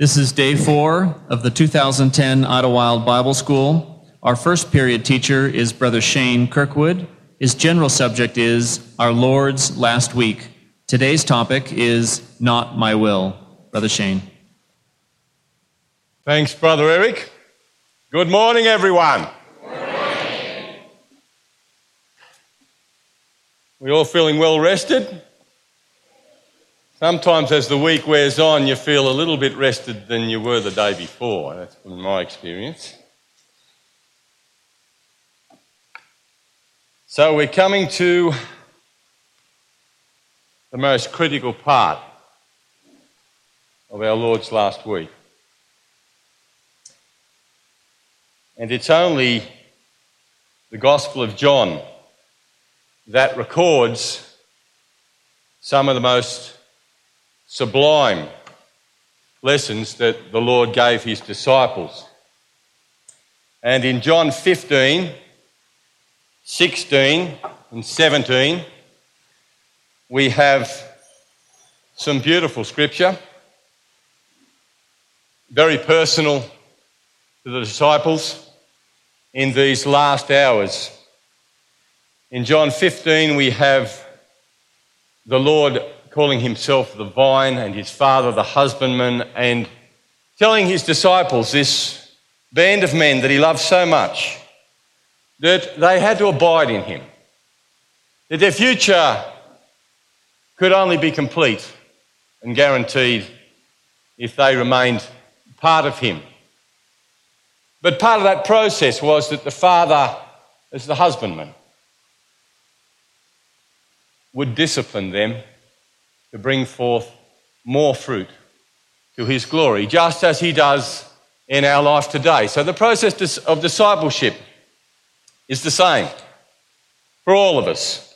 This is day four of the 2010 Idlewild Bible School. Our first period teacher is Brother Shane Kirkwood. His general subject is Our Lord's Last Week. Today's topic is Not My Will. Brother Shane. Thanks, Brother Eric. Good morning, everyone. Good morning. We all feeling well rested? Sometimes, as the week wears on, you feel a little bit rested than you were the day before. That's been my experience. So, we're coming to the most critical part of our Lord's last week. And it's only the Gospel of John that records some of the most sublime lessons that the Lord gave his disciples. And in John 15, 16, and 17, we have some beautiful scripture, very personal to the disciples in these last hours. In John 15, we have the Lord calling himself the vine and his father the husbandman and telling his disciples, this band of men that he loved so much, that they had to abide in him, that their future could only be complete and guaranteed if they remained part of him. But part of that process was that the father, as the husbandman, would discipline them to bring forth more fruit to his glory, just as he does in our life today. So the process of discipleship is the same for all of us.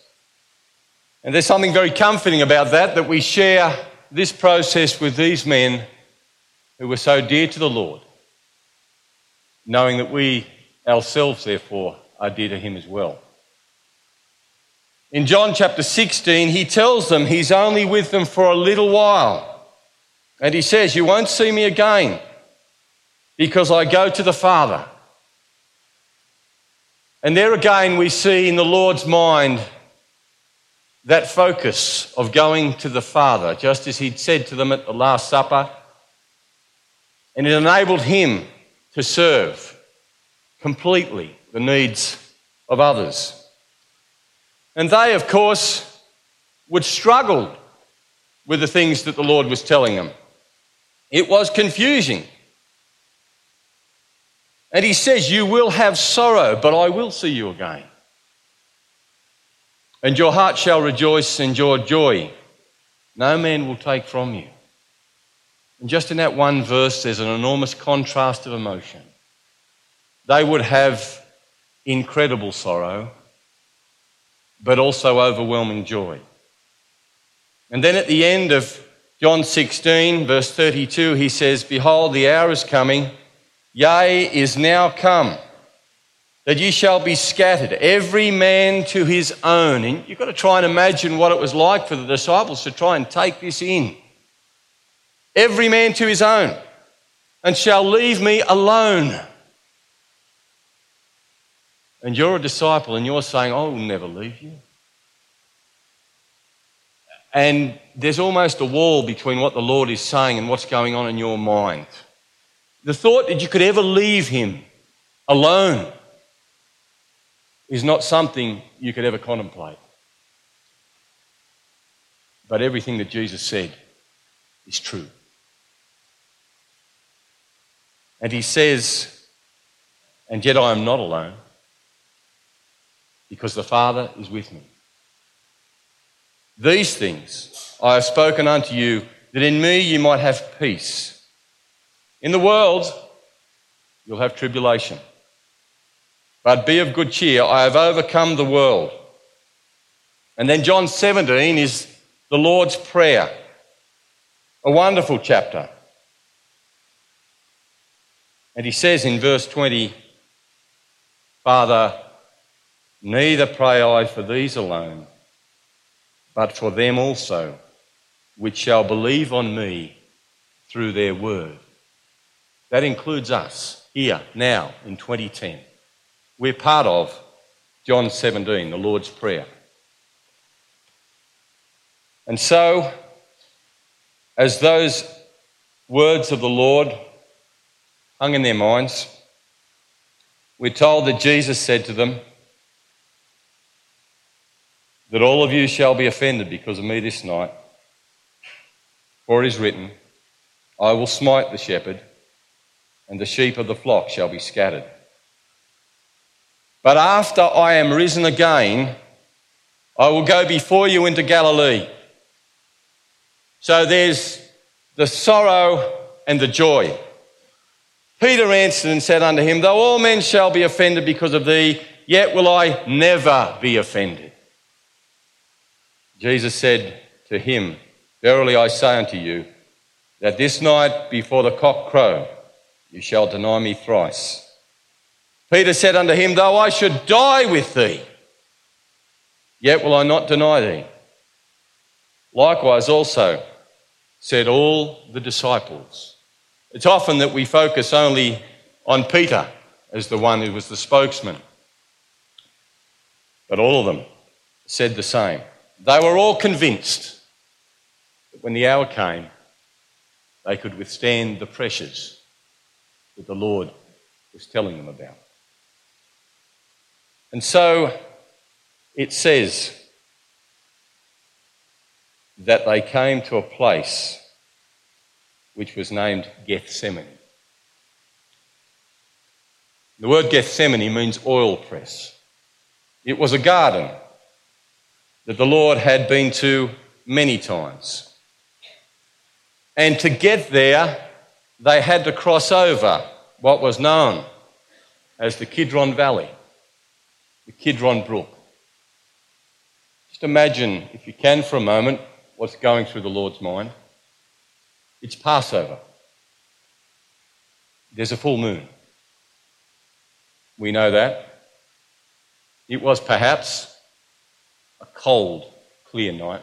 And there's something very comforting about that, that we share this process with these men who were so dear to the Lord knowing that we ourselves, therefore, are dear to him as well. In John chapter 16, he tells them he's only with them for a little while. And he says, You won't see me again because I go to the Father. And there again, we see in the Lord's mind that focus of going to the Father, just as he'd said to them at the Last Supper. And it enabled him to serve completely the needs of others. And they, of course, would struggle with the things that the Lord was telling them. It was confusing. And he says, You will have sorrow, but I will see you again. And your heart shall rejoice, and your joy no man will take from you. And just in that one verse, there's an enormous contrast of emotion. They would have incredible sorrow, but also overwhelming joy. And then at the end of John 16, verse 32, he says, Behold, the hour is coming, yea, is now come, that ye shall be scattered, every man to his own. And you've got to try and imagine what it was like for the disciples to try and take this in every man to his own, and shall leave me alone. And you're a disciple and you're saying, I will never leave you. And there's almost a wall between what the Lord is saying and what's going on in your mind. The thought that you could ever leave Him alone is not something you could ever contemplate. But everything that Jesus said is true. And he says, And yet I am not alone, because the Father is with me. These things I have spoken unto you, that in me you might have peace. In the world, you'll have tribulation. But be of good cheer, I have overcome the world. And then John 17 is the Lord's Prayer, a wonderful chapter. And he says in verse 20, Father, neither pray I for these alone, but for them also, which shall believe on me through their word. That includes us here, now, in 2010. We're part of John 17, the Lord's Prayer. And so, as those words of the Lord hung in their minds, we're told that Jesus said to them, That all of you shall be offended because of me this night. For it is written, I will smite the shepherd, and the sheep of the flock shall be scattered. But after I am risen again, I will go before you into Galilee. So there's the sorrow and the joy. Peter answered and said unto him, Though all men shall be offended because of thee, yet will I never be offended. Jesus said to him, Verily I say unto you, that this night before the cock crow, you shall deny me thrice. Peter said unto him, Though I should die with thee, yet will I not deny thee. Likewise, also, said all the disciples. It's often that we focus only on Peter as the one who was the spokesman. But all of them said the same. They were all convinced that when the hour came, they could withstand the pressures that the Lord was telling them about. And so it says that they came to a place which was named Gethsemane. The word Gethsemane means oil press. It was a garden that the Lord had been to many times. And to get there, they had to cross over what was known as the Kidron Valley, the Kidron Brook. Just imagine, if you can for a moment, what's going through the Lord's mind. It's Passover. There's a full moon. We know that. It was perhaps a cold, clear night.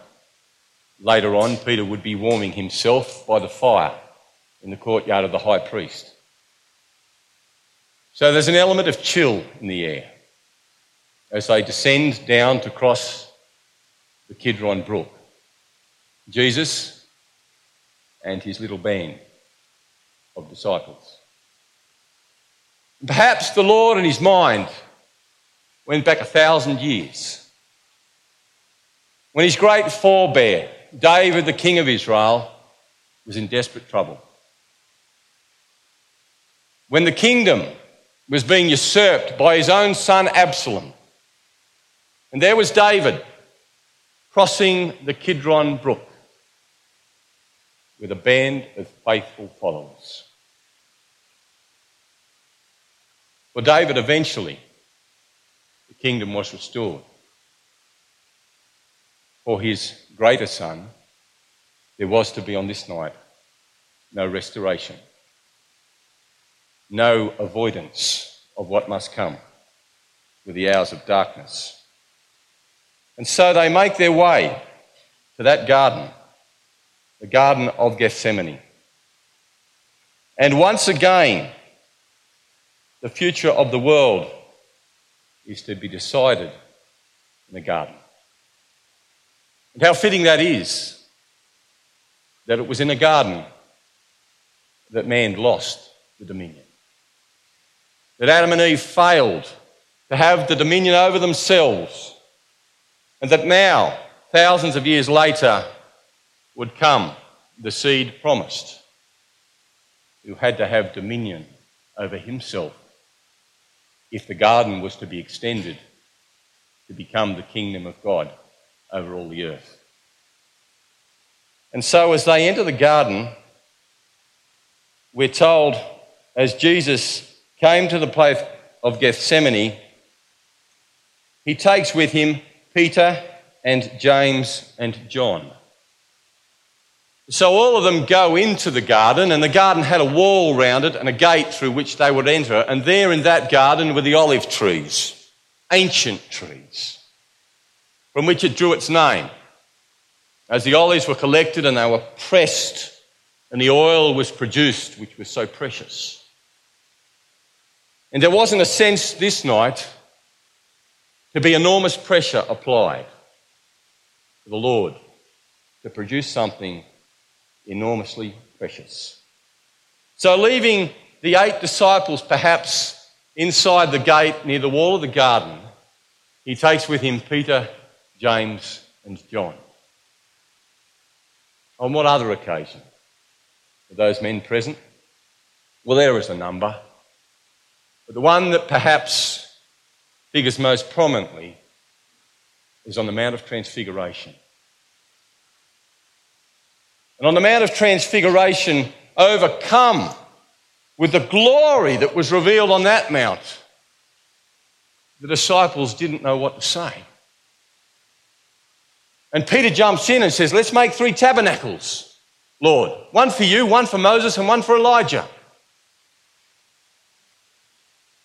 Later on, Peter would be warming himself by the fire in the courtyard of the high priest. So there's an element of chill in the air as they descend down to cross the Kidron Brook. Jesus and his little band of disciples. Perhaps the Lord in his mind went back a thousand years when his great forebear, David, the king of Israel, was in desperate trouble. When the kingdom was being usurped by his own son Absalom. And there was David crossing the Kidron Brook with a band of faithful followers. For David, eventually, the kingdom was restored. For his greater son, there was to be on this night no restoration, no avoidance of what must come with the hours of darkness. And so they make their way to that garden, the Garden of Gethsemane. And once again, the future of the world is to be decided in the garden. And how fitting that is that it was in a garden that man lost the dominion. That Adam and Eve failed to have the dominion over themselves, and that now, thousands of years later, would come the seed promised, who had to have dominion over himself if the garden was to be extended to become the kingdom of God over all the earth. And so, as they enter the garden, we're told, as Jesus came to the place of Gethsemane, he takes with him Peter and James and John. So all of them go into the garden, and the garden had a wall round it and a gate through which they would enter. And there in that garden were the olive trees, ancient trees, from which it drew its name. As the olives were collected and they were pressed, and the oil was produced, which was so precious. And there wasn't a sense this night to be enormous pressure applied to the Lord to produce something enormously precious. So, leaving the eight disciples perhaps inside the gate near the wall of the garden, he takes with him Peter, James, and John. On what other occasion were those men present? Well, there is a number. But the one that perhaps figures most prominently is on the Mount of Transfiguration. And on the Mount of Transfiguration, overcome with the glory that was revealed on that mount, the disciples didn't know what to say. And Peter jumps in and says, Let's make three tabernacles, Lord. One for you, one for Moses, and one for Elijah.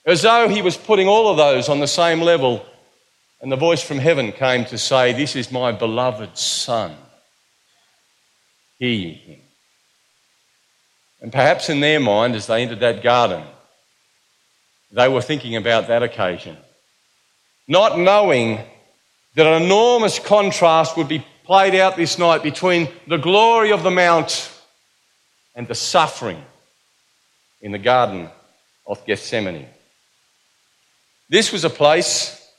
As though he was putting all of those on the same level. And the voice from heaven came to say, This is my beloved Son. Hear ye him. And perhaps in their mind, as they entered that garden, they were thinking about that occasion, not knowing that an enormous contrast would be played out this night between the glory of the mount and the suffering in the Garden of Gethsemane. This was a place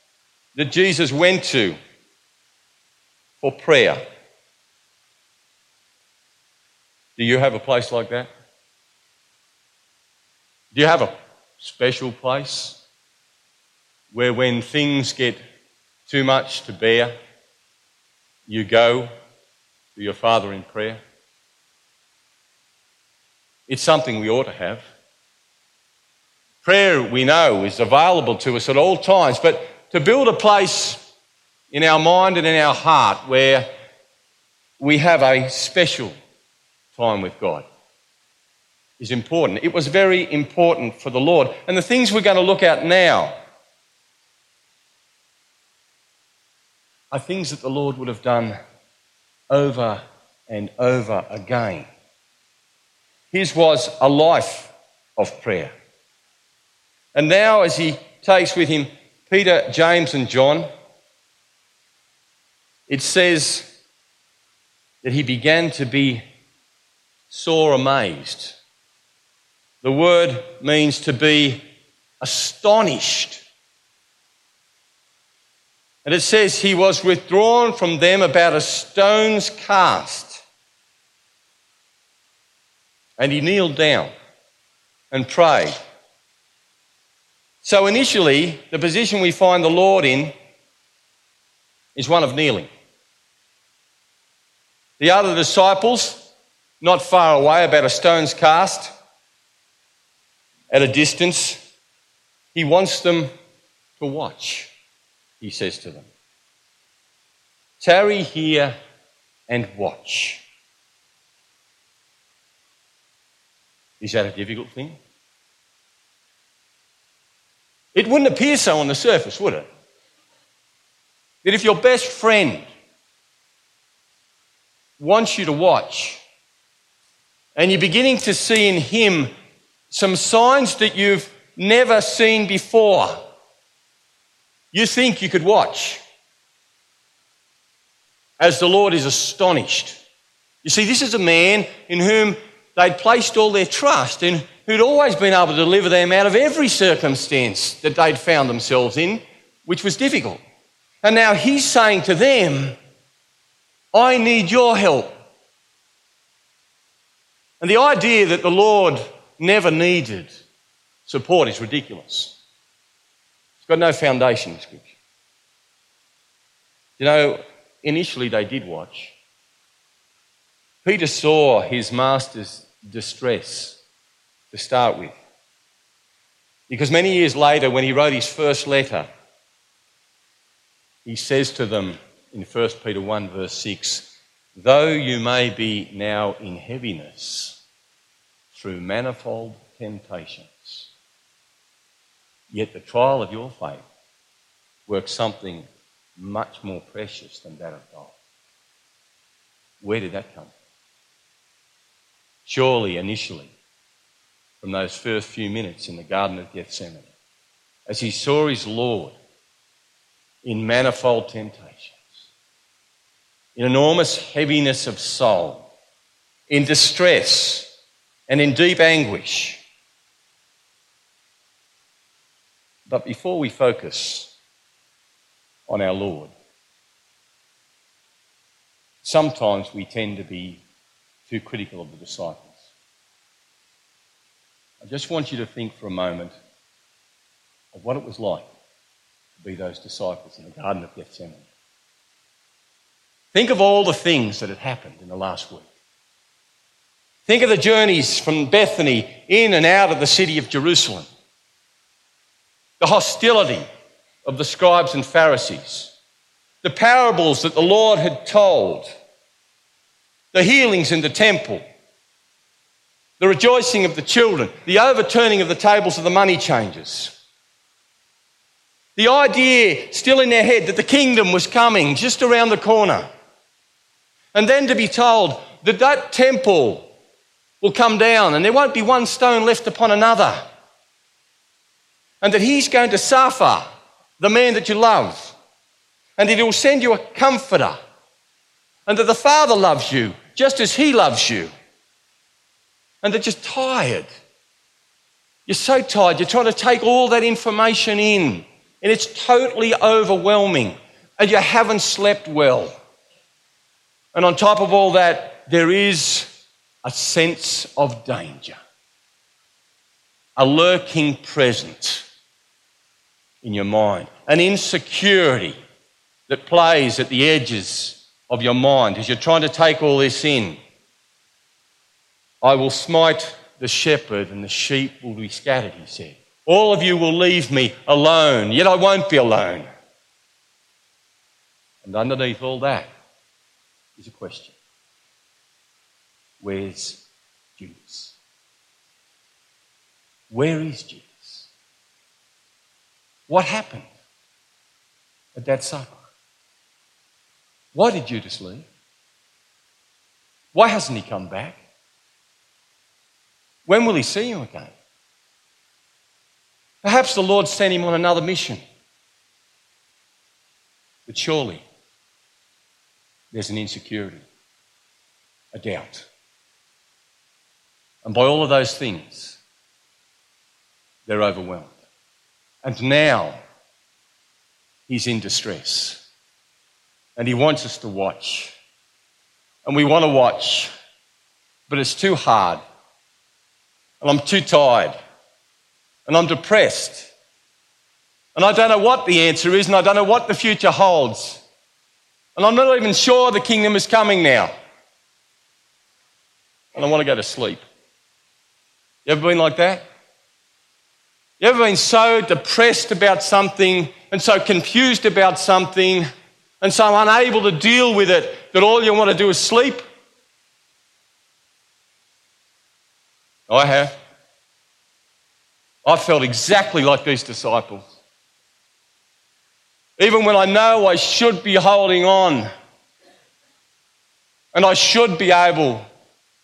that Jesus went to for prayer. Do you have a place like that? Do you have a special place where when things get too much to bear, you go to your Father in prayer? It's something we ought to have. Prayer, we know, is available to us at all times, but to build a place in our mind and in our heart where we have a special time with God is important. It was very important for the Lord. And the things we're going to look at now are things that the Lord would have done over and over again. His was a life of prayer. And now, as he takes with him Peter, James, and John, it says that he began to be sore amazed. The word means to be astonished. And it says he was withdrawn from them about a stone's cast. And he kneeled down and prayed. So, initially, the position we find the Lord in is one of kneeling. The other disciples, not far away, about a stone's cast, at a distance, he wants them to watch, he says to them. Tarry here and watch. Is that a difficult thing? It wouldn't appear so on the surface, would it? That if your best friend wants you to watch, and you're beginning to see in him some signs that you've never seen before, you think you could watch as the Lord is astonished. You see, this is a man in whom they'd placed all their trust and who'd always been able to deliver them out of every circumstance that they'd found themselves in, which was difficult. And now he's saying to them, I need your help. And the idea that the Lord never needed support is ridiculous. Got no foundation in Scripture. You know, initially they did watch. Peter saw his master's distress to start with. Because many years later, when he wrote his first letter, he says to them in 1 Peter 1, verse 6 Though you may be now in heaviness, through manifold temptations. Yet the trial of your faith works something much more precious than that of God. Where did that come from? Surely, initially, from those first few minutes in the Garden of Gethsemane, as he saw his Lord in manifold temptations, in enormous heaviness of soul, in distress, and in deep anguish. But before we focus on our Lord, sometimes we tend to be too critical of the disciples. I just want you to think for a moment of what it was like to be those disciples in the Garden of Gethsemane. Think of all the things that had happened in the last week. Think of the journeys from Bethany in and out of the city of Jerusalem, the hostility of the scribes and Pharisees, the parables that the Lord had told, the healings in the temple, the rejoicing of the children, the overturning of the tables of the money changers. The idea still in their head that the kingdom was coming just around the corner. And then to be told that that temple will come down and there won't be one stone left upon another. And that he's going to suffer the man that you love. And that he will send you a comforter. And that the Father loves you just as he loves you and that you're tired. You're so tired, you're trying to take all that information in, and it's totally overwhelming, and you haven't slept well. And on top of all that, there is a sense of danger, a lurking presence in your mind, an insecurity that plays at the edges of your mind as you're trying to take all this in. I will smite the shepherd, and the sheep will be scattered, he said. All of you will leave me alone, yet I won't be alone. And underneath all that is a question Where's Judas? Where is Judas? What happened at that supper? Why did Judas leave? Why hasn't he come back? When will he see you again? Perhaps the Lord sent him on another mission. But surely there's an insecurity, a doubt. And by all of those things, they're overwhelmed. And now he's in distress. And he wants us to watch. And we want to watch, but it's too hard and I'm too tired and I'm depressed. And I don't know what the answer is and I don't know what the future holds. And I'm not even sure the kingdom is coming now. And I want to go to sleep. You ever been like that? You ever been so depressed about something and so confused about something and so unable to deal with it that all you want to do is sleep? I have. I felt exactly like these disciples. Even when I know I should be holding on and I should be able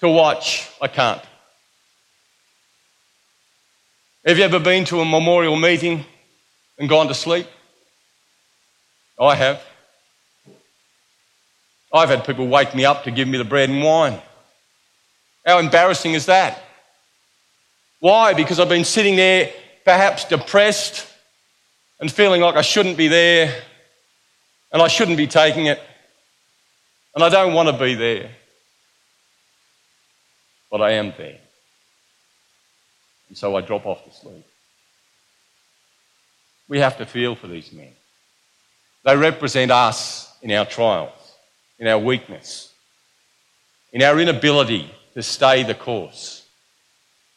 to watch, I can't. Have you ever been to a memorial meeting and gone to sleep? I have. I've had people wake me up to give me the bread and wine. How embarrassing is that? Why? Because I've been sitting there, perhaps depressed and feeling like I shouldn't be there and I shouldn't be taking it and I don't want to be there. But I am there. And so I drop off to sleep. We have to feel for these men. They represent us in our trials, in our weakness, in our inability to stay the course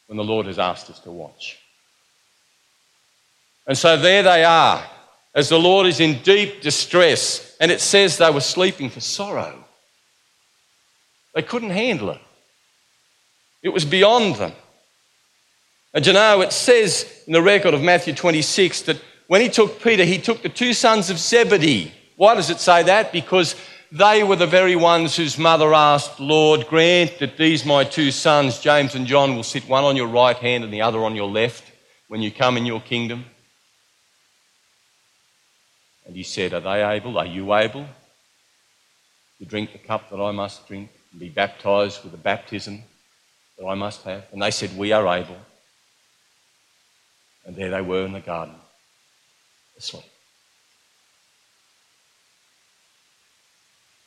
when the Lord has asked us to watch. And so there they are, as the Lord is in deep distress, and it says they were sleeping for sorrow. They couldn't handle it, it was beyond them. And you know, it says in the record of Matthew 26 that when he took Peter, he took the two sons of Zebedee. Why does it say that? Because they were the very ones whose mother asked, Lord, grant that these my two sons, James and John, will sit one on your right hand and the other on your left when you come in your kingdom. And he said, Are they able? Are you able to drink the cup that I must drink and be baptized with the baptism that I must have? And they said, We are able. And there they were in the garden, asleep.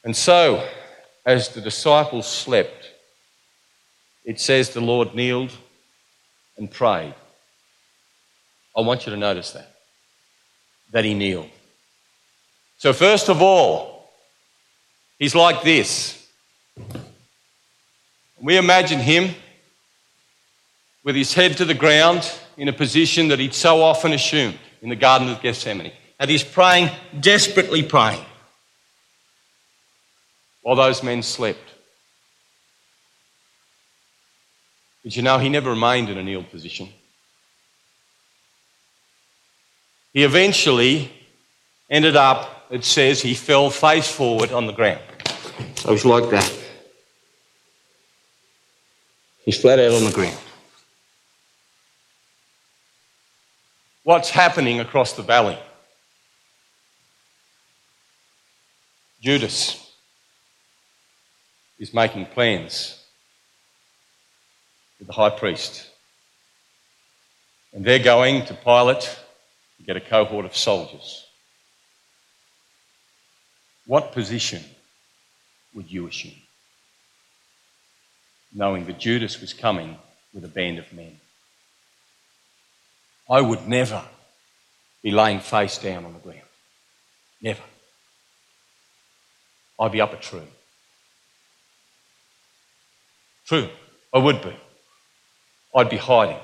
And so, as the disciples slept, it says the Lord kneeled and prayed. I want you to notice that, that he kneeled. So, first of all, he's like this. We imagine him with his head to the ground in a position that he'd so often assumed in the Garden of Gethsemane. And he's praying, desperately praying while those men slept. But you know, he never remained in a kneeled position. He eventually ended up, it says, he fell face forward on the ground. It was like that. He's flat out on the ground. What's happening across the valley? Judas is making plans with the high priest. And they're going to Pilate to get a cohort of soldiers. What position would you assume? Knowing that Judas was coming with a band of men. I would never be laying face down on the ground. Never. I'd be up a tree. True, I would be. I'd be hiding.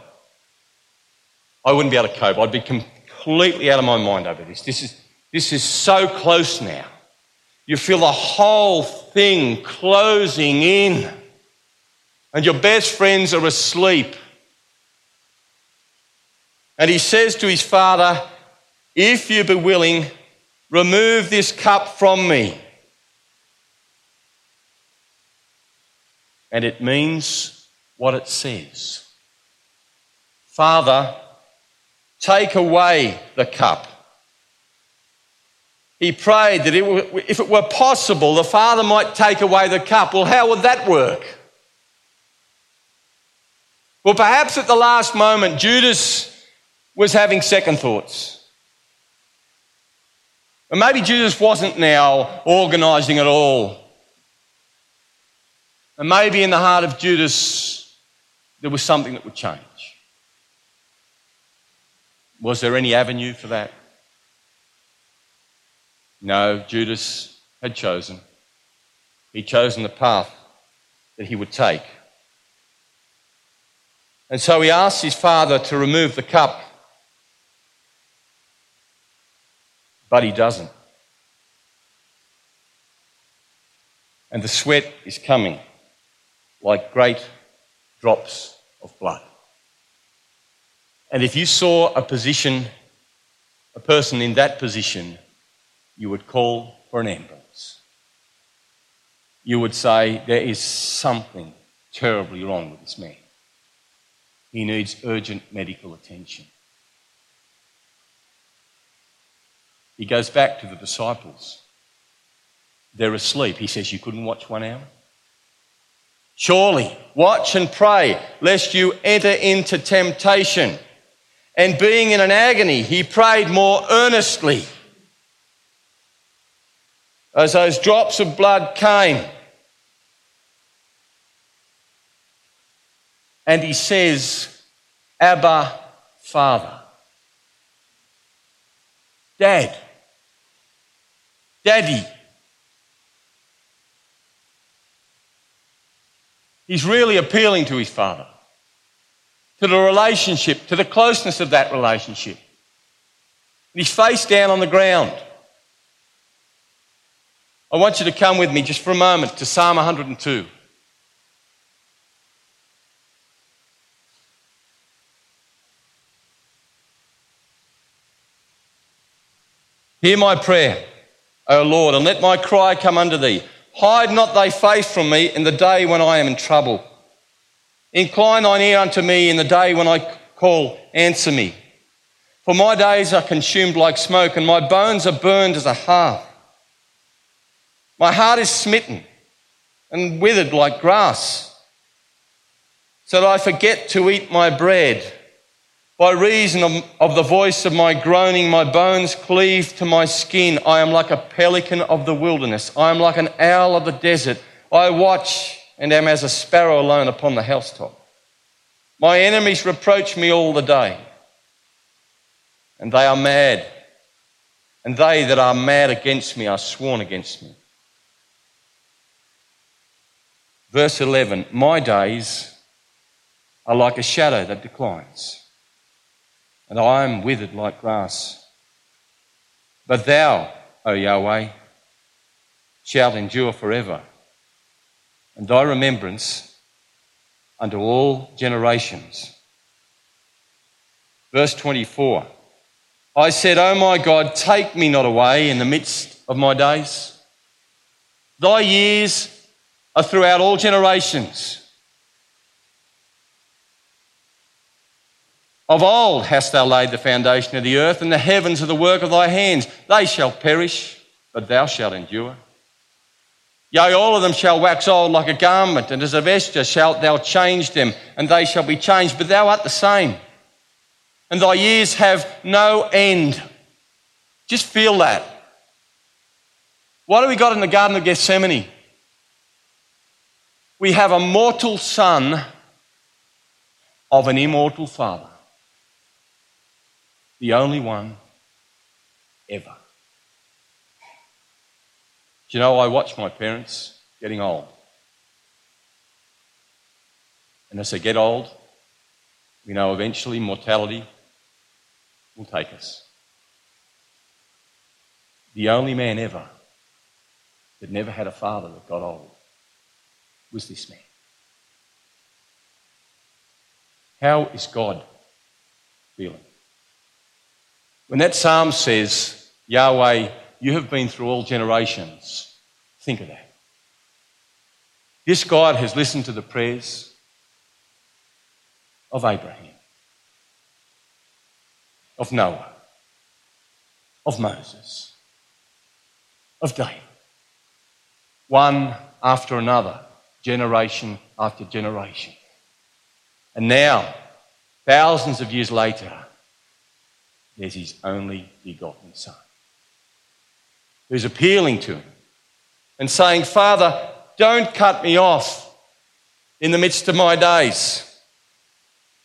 I wouldn't be able to cope. I'd be completely out of my mind over this. This is, this is so close now. You feel the whole thing closing in, and your best friends are asleep. And he says to his father, If you be willing, remove this cup from me. and it means what it says. Father, take away the cup. He prayed that it, if it were possible, the Father might take away the cup. Well, how would that work? Well, perhaps at the last moment, Judas was having second thoughts. And maybe Judas wasn't now organising at all and maybe in the heart of Judas, there was something that would change. Was there any avenue for that? No, Judas had chosen. He'd chosen the path that he would take. And so he asked his father to remove the cup, but he doesn't. And the sweat is coming like great drops of blood. And if you saw a position, a person in that position, you would call for an ambulance. You would say, There is something terribly wrong with this man. He needs urgent medical attention. He goes back to the disciples. They're asleep. He says, You couldn't watch one hour? Surely, watch and pray, lest you enter into temptation. And being in an agony, he prayed more earnestly. As those drops of blood came, and he says, Abba, Father. Dad. Daddy. He's really appealing to his father, to the relationship, to the closeness of that relationship. And he's face down on the ground. I want you to come with me just for a moment to Psalm 102. Hear my prayer, O Lord, and let my cry come unto thee. Hide not thy face from me in the day when I am in trouble. Incline thine ear unto me in the day when I call, answer me. For my days are consumed like smoke, and my bones are burned as a hearth. My heart is smitten and withered like grass, so that I forget to eat my bread. By reason of, of, the voice of my groaning, my bones cleave to my skin. I am like a pelican of the wilderness. I am like an owl of the desert. I watch and am as a sparrow alone upon the housetop. My enemies reproach me all the day, and they are mad. And they that are mad against me are sworn against me. Verse 11 My days are like a shadow that declines and I am withered like grass. But thou, O Yahweh, shalt endure forever, and thy remembrance unto all generations. Verse 24 I said, O my God, take me not away in the midst of my days. Thy years are throughout all generations. Of old hast thou laid the foundation of the earth, and the heavens are the work of thy hands. They shall perish, but thou shalt endure. Yea, all of them shall wax old like a garment, and as a vesture shalt thou change them, and they shall be changed, but thou art the same. And thy years have no end. Just feel that. What have we got in the Garden of Gethsemane? We have a mortal son of an immortal father the only one ever. Do you know, I watch my parents getting old. And as they get old, we know eventually mortality will take us. The only man ever that never had a father that got old was this man. How is God feeling? When that psalm says, Yahweh, you have been through all generations, think of that. This God has listened to the prayers of Abraham, of Noah, of Moses, of David, one after another, generation after generation. And now, thousands of years later, there's his only begotten Son, who's appealing to him and saying, Father, don't cut me off in the midst of my days.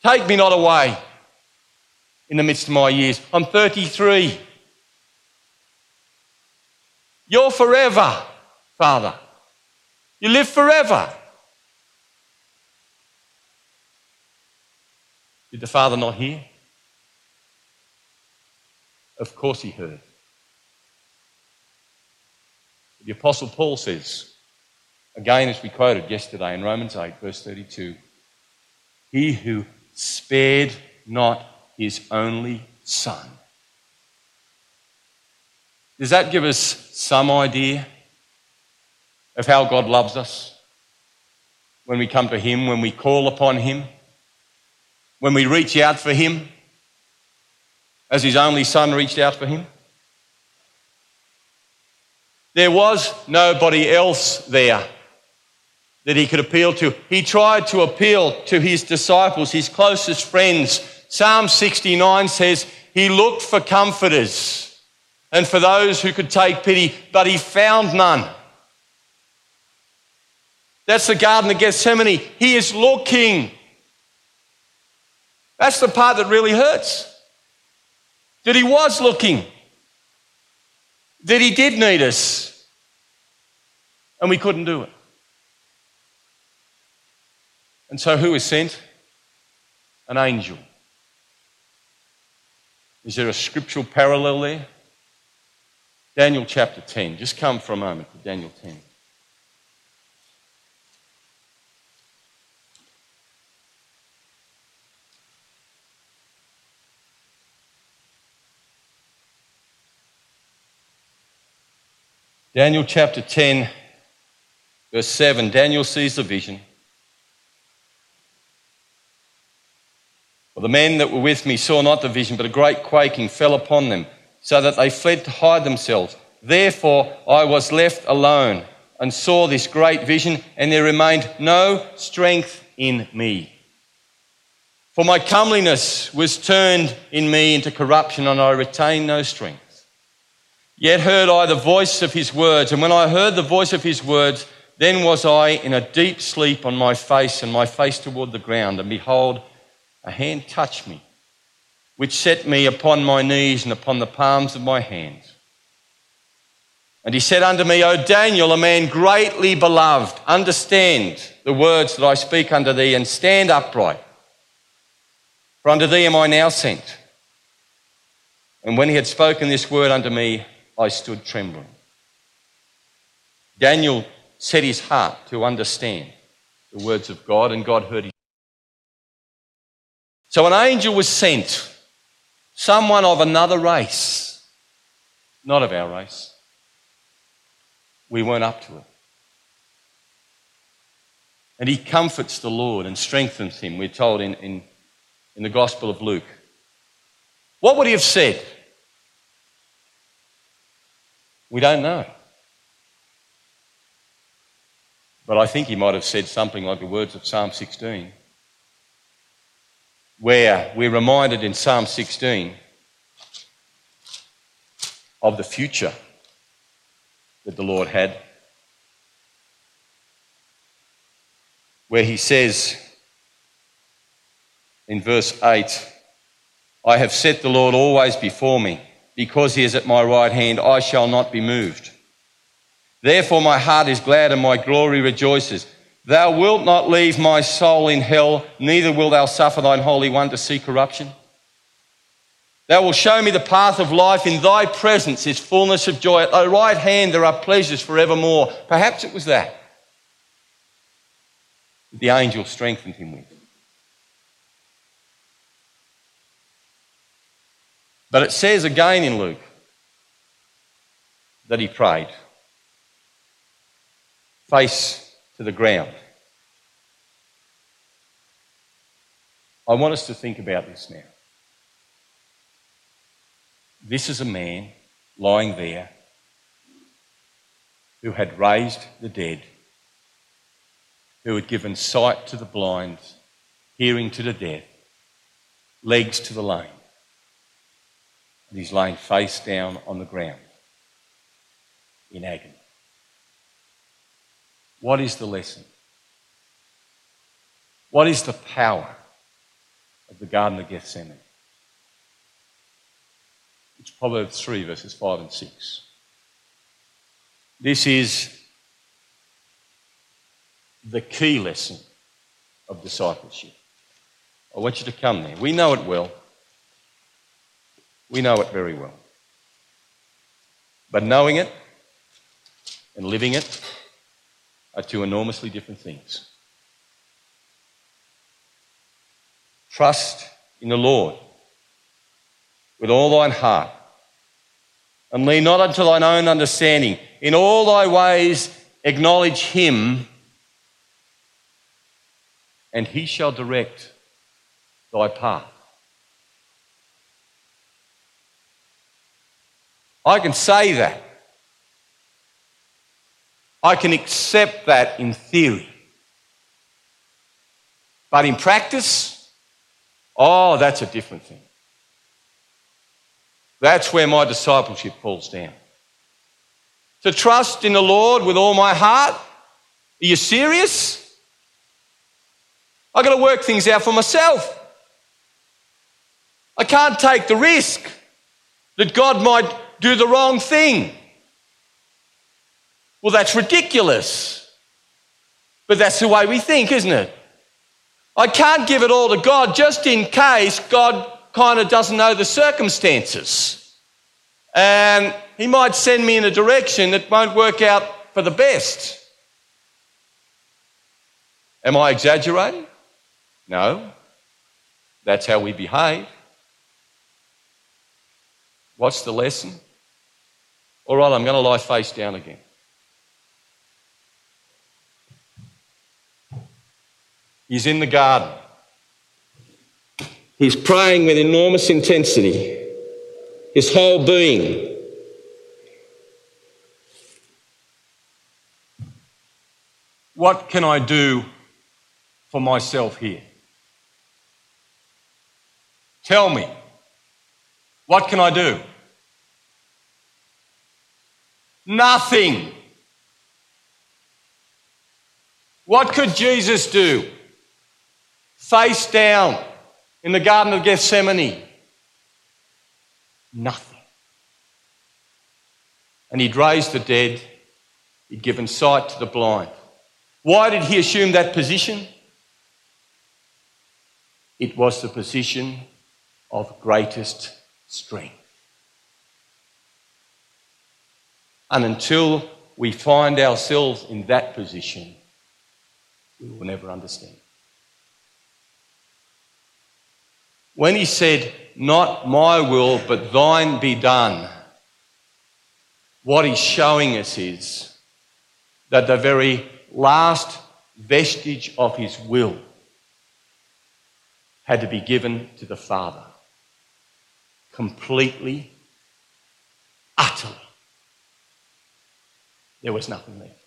Take me not away in the midst of my years. I'm 33. You're forever, Father. You live forever. Did the Father not hear? Of course he heard. The Apostle Paul says, again as we quoted yesterday in Romans 8, verse 32, He who spared not his only son. Does that give us some idea of how God loves us? When we come to Him, when we call upon Him, when we reach out for Him, as his only son reached out for him? There was nobody else there that he could appeal to. He tried to appeal to his disciples, his closest friends. Psalm 69 says he looked for comforters and for those who could take pity, but he found none. That's the Garden of Gethsemane. He is looking. That's the part that really hurts that He was looking, that He did need us, and we couldn't do it. And so, who was sent? An angel. Is there a scriptural parallel there? Daniel chapter 10. Just come for a moment to Daniel 10. Daniel chapter 10, verse 7. Daniel sees the vision. Well, the men that were with me saw not the vision, but a great quaking fell upon them, so that they fled to hide themselves. Therefore I was left alone and saw this great vision, and there remained no strength in me. For my comeliness was turned in me into corruption, and I retained no strength. Yet heard I the voice of his words, and when I heard the voice of his words, then was I in a deep sleep on my face, and my face toward the ground, and behold, a hand touched me, which set me upon my knees and upon the palms of my hands. And he said unto me, O Daniel, a man greatly beloved, understand the words that I speak unto thee, and stand upright. For unto thee am I now sent. And when he had spoken this word unto me, I stood trembling. Daniel set his heart to understand the words of God, and God heard his. So an angel was sent, someone of another race, not of our race. We weren't up to it. And he comforts the Lord and strengthens him, we're told in, in, in the Gospel of Luke. What would he have said? We don't know. But I think he might have said something like the words of Psalm 16, where we're reminded in Psalm 16 of the future that the Lord had, where he says in verse 8, I have set the Lord always before me. Because he is at my right hand, I shall not be moved. Therefore, my heart is glad and my glory rejoices. Thou wilt not leave my soul in hell, neither wilt thou suffer thine Holy One to see corruption. Thou wilt show me the path of life. In thy presence is fullness of joy. At thy right hand there are pleasures forevermore. Perhaps it was that the angel strengthened him with. But it says again in Luke that he prayed, face to the ground. I want us to think about this now. This is a man lying there who had raised the dead, who had given sight to the blind, hearing to the deaf, legs to the lame and he's lying face down on the ground in agony. What is the lesson? What is the power of the Garden of Gethsemane? It's Proverbs 3, verses 5 and 6. This is the key lesson of discipleship. I want you to come there. We know it well. We know it very well. But knowing it and living it are two enormously different things. Trust in the Lord with all thine heart, and lean not unto thine own understanding. In all thy ways acknowledge him, and he shall direct thy path. I can say that. I can accept that in theory. But in practice, oh, that's a different thing. That's where my discipleship falls down. To trust in the Lord with all my heart? Are you serious? I've got to work things out for myself. I can't take the risk that God might do the wrong thing. Well, that's ridiculous. But that's the way we think, isn't it? I can't give it all to God just in case God kind of doesn't know the circumstances. And He might send me in a direction that won't work out for the best. Am I exaggerating? No. That's how we behave. What's the lesson? All right, I'm going to lie face down again. He's in the garden. He's praying with enormous intensity, his whole being. What can I do for myself here? Tell me, what can I do? Nothing. What could Jesus do? Face down in the Garden of Gethsemane? Nothing. And he'd raised the dead, he'd given sight to the blind. Why did he assume that position? It was the position of greatest strength. And until we find ourselves in that position, we will never understand. When he said, Not my will, but thine be done, what he's showing us is that the very last vestige of his will had to be given to the Father. Completely, utterly. There was nothing left.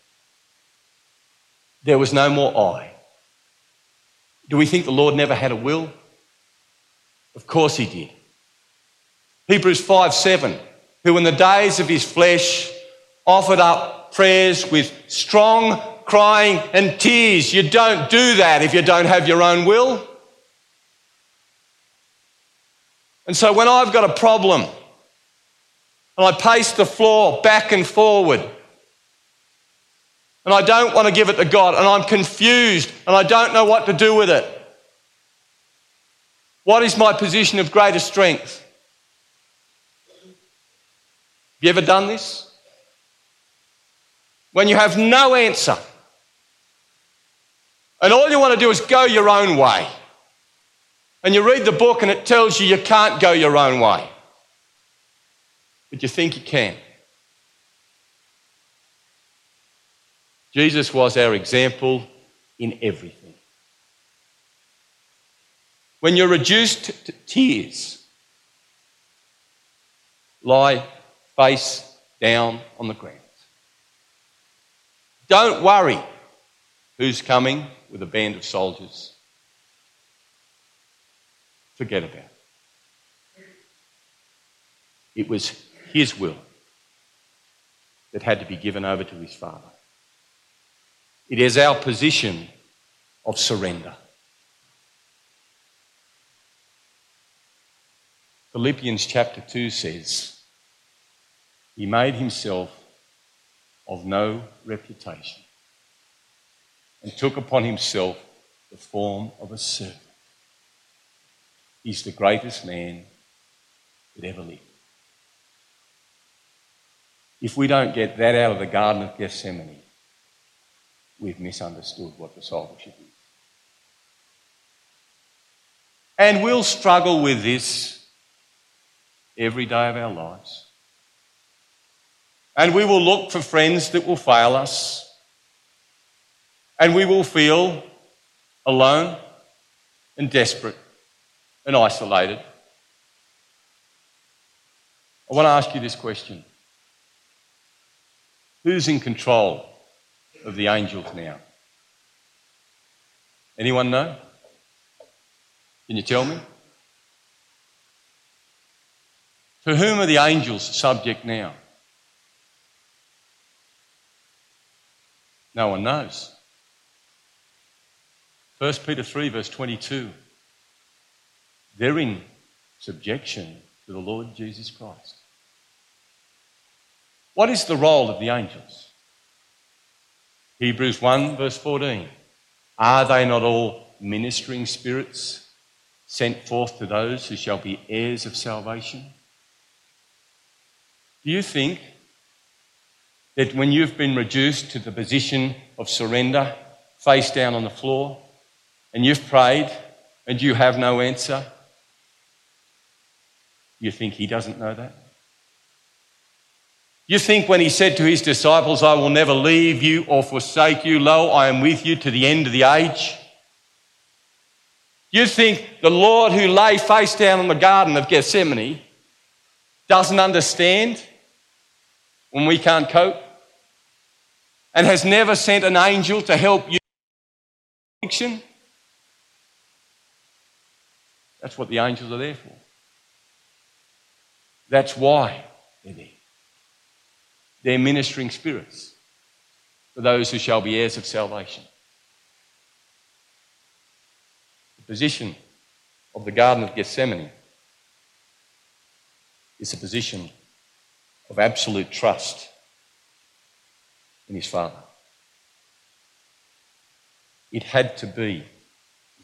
There was no more I. Do we think the Lord never had a will? Of course he did. Hebrews 5 7, who in the days of his flesh offered up prayers with strong crying and tears. You don't do that if you don't have your own will. And so when I've got a problem and I pace the floor back and forward and I don't want to give it to God and I'm confused and I don't know what to do with it, what is my position of greatest strength? Have you ever done this? When you have no answer and all you want to do is go your own way. And you read the book and it tells you you can't go your own way. But you think you can. Jesus was our example in everything. When you're reduced to tears, lie face down on the ground. Don't worry who's coming with a band of soldiers. Forget about it. It was his will that had to be given over to his Father. It is our position of surrender. Philippians chapter 2 says, He made himself of no reputation and took upon himself the form of a servant. He's the greatest man that ever lived. If we don't get that out of the Garden of Gethsemane, we've misunderstood what the discipleship is. And we'll struggle with this every day of our lives. And we will look for friends that will fail us and we will feel alone and desperate and isolated. I want to ask you this question Who's in control of the angels now? Anyone know? Can you tell me? To whom are the angels subject now? No one knows. 1 Peter 3, verse 22. They're in subjection to the Lord Jesus Christ. What is the role of the angels? Hebrews 1, verse 14. Are they not all ministering spirits sent forth to those who shall be heirs of salvation? Do you think that when you've been reduced to the position of surrender, face down on the floor, and you've prayed and you have no answer, you think he doesn't know that? You think when he said to his disciples, I will never leave you or forsake you, lo, I am with you to the end of the age? You think the Lord who lay face down in the Garden of Gethsemane doesn't understand when we can't cope? And has never sent an angel to help you? That's what the angels are there for. That's why they're there. They're ministering spirits for those who shall be heirs of salvation. The position of the Garden of Gethsemane is a position of absolute trust in his Father. It had to be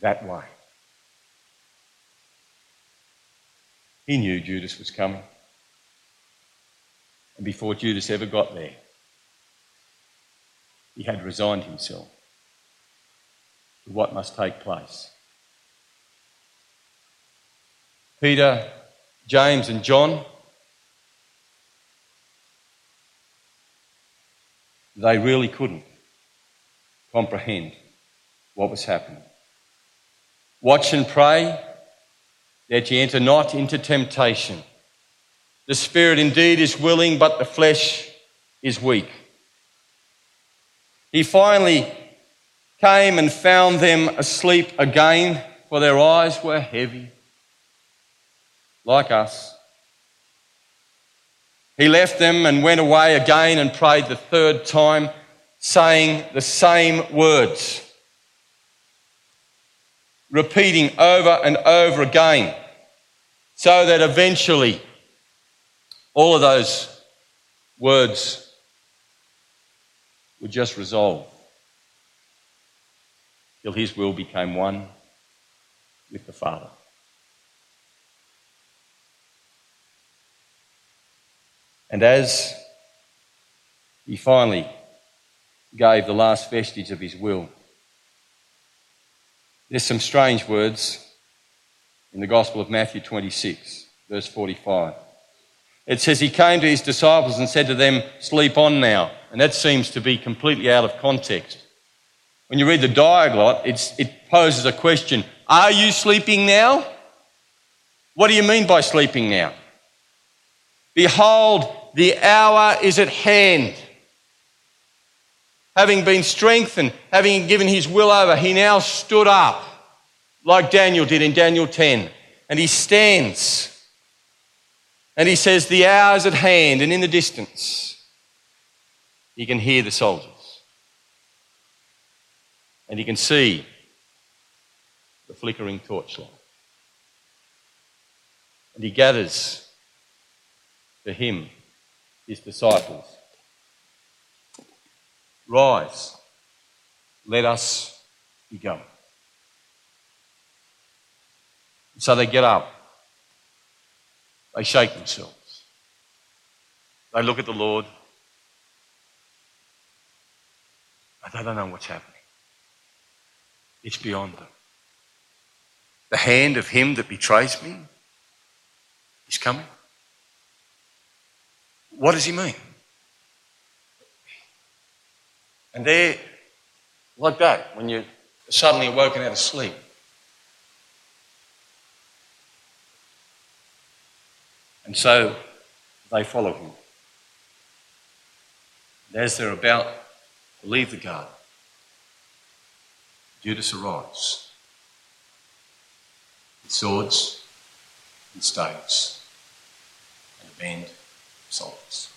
that way. He knew Judas was coming. And before Judas ever got there, he had resigned himself to what must take place. Peter, James, and John, they really couldn't comprehend what was happening. Watch and pray that ye enter not into temptation. The spirit indeed is willing, but the flesh is weak. He finally came and found them asleep again, for their eyes were heavy, like us. He left them and went away again and prayed the third time, saying the same words, repeating over and over again, so that eventually all of those words were just resolve till his will became one with the Father. And as he finally gave the last vestige of his will, there's some strange words in the Gospel of Matthew 26, verse 45. It says, He came to his disciples and said to them, Sleep on now. And that seems to be completely out of context. When you read the Diaglott, it poses a question Are you sleeping now? What do you mean by sleeping now? Behold, the hour is at hand. Having been strengthened, having given his will over, he now stood up like Daniel did in Daniel 10. And he stands. And he says, The hour is at hand and in the distance. He can hear the soldiers. And he can see the flickering torchlight. And he gathers to him his disciples. Rise, let us be going. So they get up, they shake themselves, they look at the Lord. But they don't know what's happening. It's beyond them. The hand of him that betrays me is coming. What does he mean? And they're like that when you're suddenly awoken out of sleep. And so they follow him. And as they're about to leave the garden, Judas arrives with swords and staves and a band of soldiers.